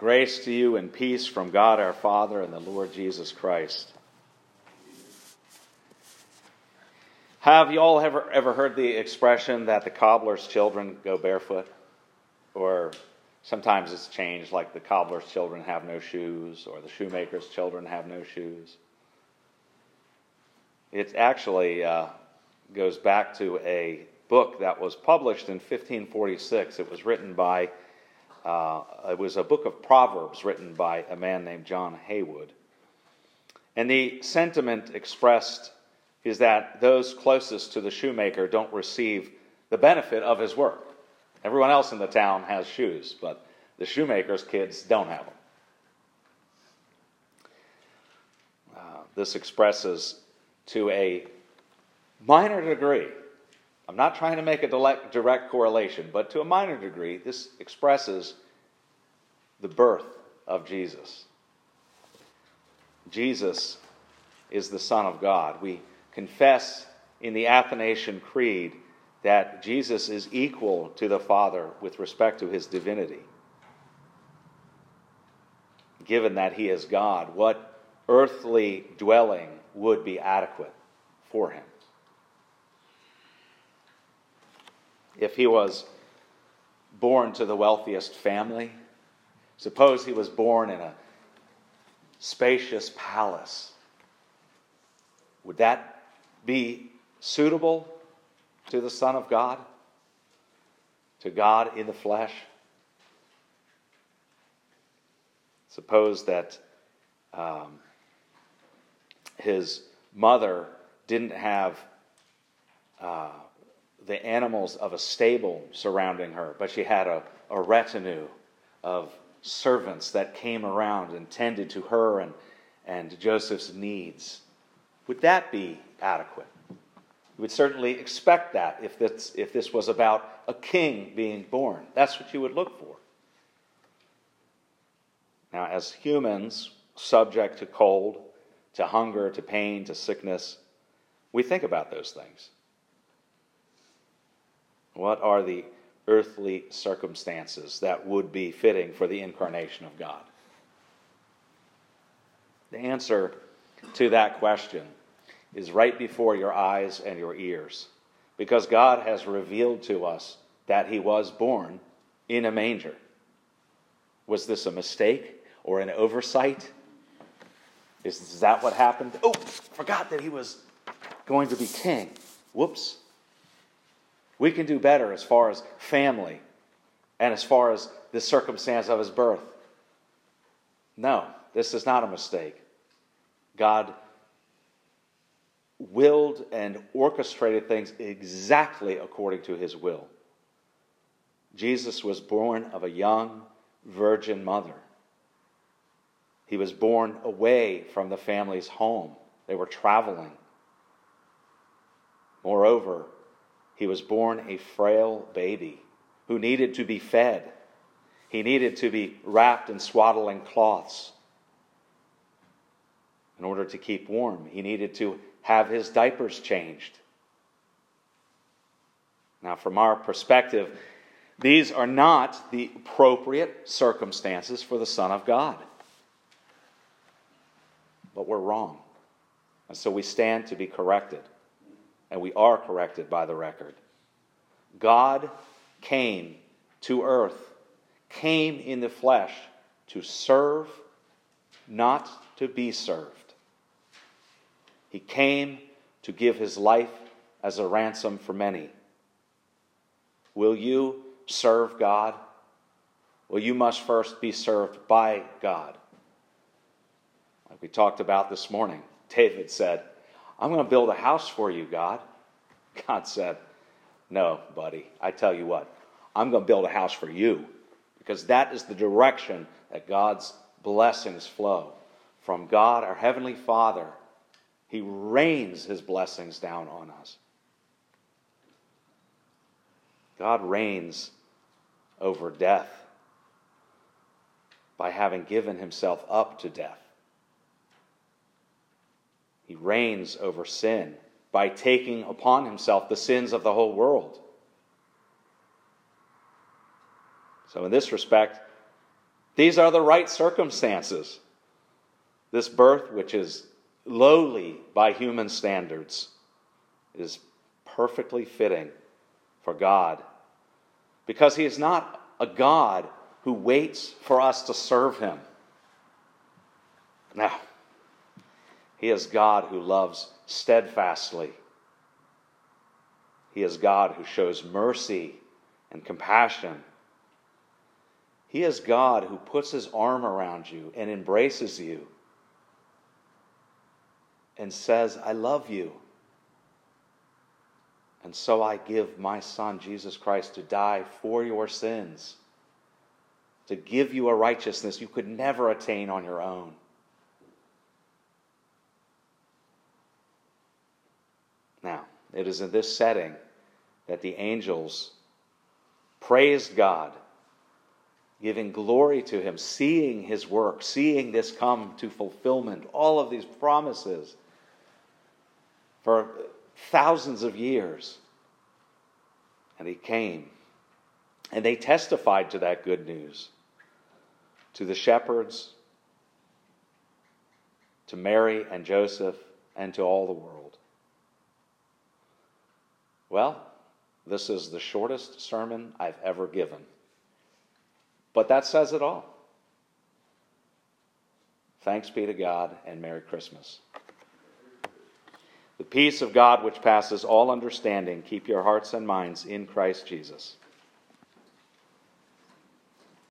Grace to you and peace from God our Father and the Lord Jesus Christ. Have you all ever, ever heard the expression that the cobbler's children go barefoot? Or sometimes it's changed, like the cobbler's children have no shoes, or the shoemaker's children have no shoes. It actually uh, goes back to a book that was published in 1546. It was written by, uh, it was a book of Proverbs written by a man named John Heywood. And the sentiment expressed is that those closest to the shoemaker don't receive the benefit of his work. Everyone else in the town has shoes, but the shoemaker's kids don't have them. Uh, this expresses to a minor degree, I'm not trying to make a direct, correlation, but to a minor degree, this expresses the birth of Jesus. Jesus is the Son of God. We confess in the Athanasian Creed that Jesus is equal to the Father with respect to his divinity. Given that he is God, what earthly dwelling would be adequate for him? If he was born to the wealthiest family, suppose he was born in a spacious palace, would that be suitable to the Son of God, to God in the flesh? Suppose that um, his mother didn't have uh, the animals of a stable surrounding her, but she had a, a retinue of servants that came around and tended to her and, and Joseph's needs. Would that be adequate? You would certainly expect that if this, if this was about a king being born. That's what you would look for. Now, as humans, subject to cold, to hunger, to pain, to sickness, we think about those things. What are the earthly circumstances that would be fitting for the incarnation of God? The answer to that question is right before your eyes and your ears because God has revealed to us that he was born in a manger. Was this a mistake or an oversight? Is, is that what happened? Oh, forgot that he was going to be king. Whoops. We can do better as far as family and as far as the circumstance of his birth. No, this is not a mistake. God willed and orchestrated things exactly according to his will. Jesus was born of a young virgin mother. He was born away from the family's home. They were traveling. Moreover, he was born a frail baby who needed to be fed. He needed to be wrapped in swaddling cloths in order to keep warm. He needed to have his diapers changed. Now, from our perspective, these are not the appropriate circumstances for the Son of God. But we're wrong. And so we stand to be corrected. And we are corrected by the record. God came to earth, came in the flesh to serve, not to be served. He came to give his life as a ransom for many. Will you serve God? Well, you must first be served by God. Like we talked about this morning, David said, I'm going to build a house for you, God. God said, No, buddy, I tell you what, I'm going to build a house for you because that is the direction that God's blessings flow. From God, our Heavenly Father, he rains his blessings down on us. God reigns over death by having given himself up to death. He reigns over sin by taking upon himself the sins of the whole world. So, in this respect, These are the right circumstances. This birth, which is lowly by human standards, is perfectly fitting for God because He is not a God who waits for us to serve Him. Now, He is God who loves steadfastly. He is God who shows mercy and compassion. He is God who puts His arm around you and embraces you and says, I love you. And so I give my Son, Jesus Christ, to die for your sins, to give you a righteousness you could never attain on your own. Now, it is in this setting that the angels praised God, giving glory to Him, seeing His work, seeing this come to fulfillment, all of these promises for thousands of years. And he came. And they testified to that good news to the shepherds, to Mary and Joseph, and to all the world. Well, this is the shortest sermon I've ever given. But that says it all. Thanks be to God and Merry Christmas. The peace of God, which passes all understanding, keep your hearts and minds in Christ Jesus.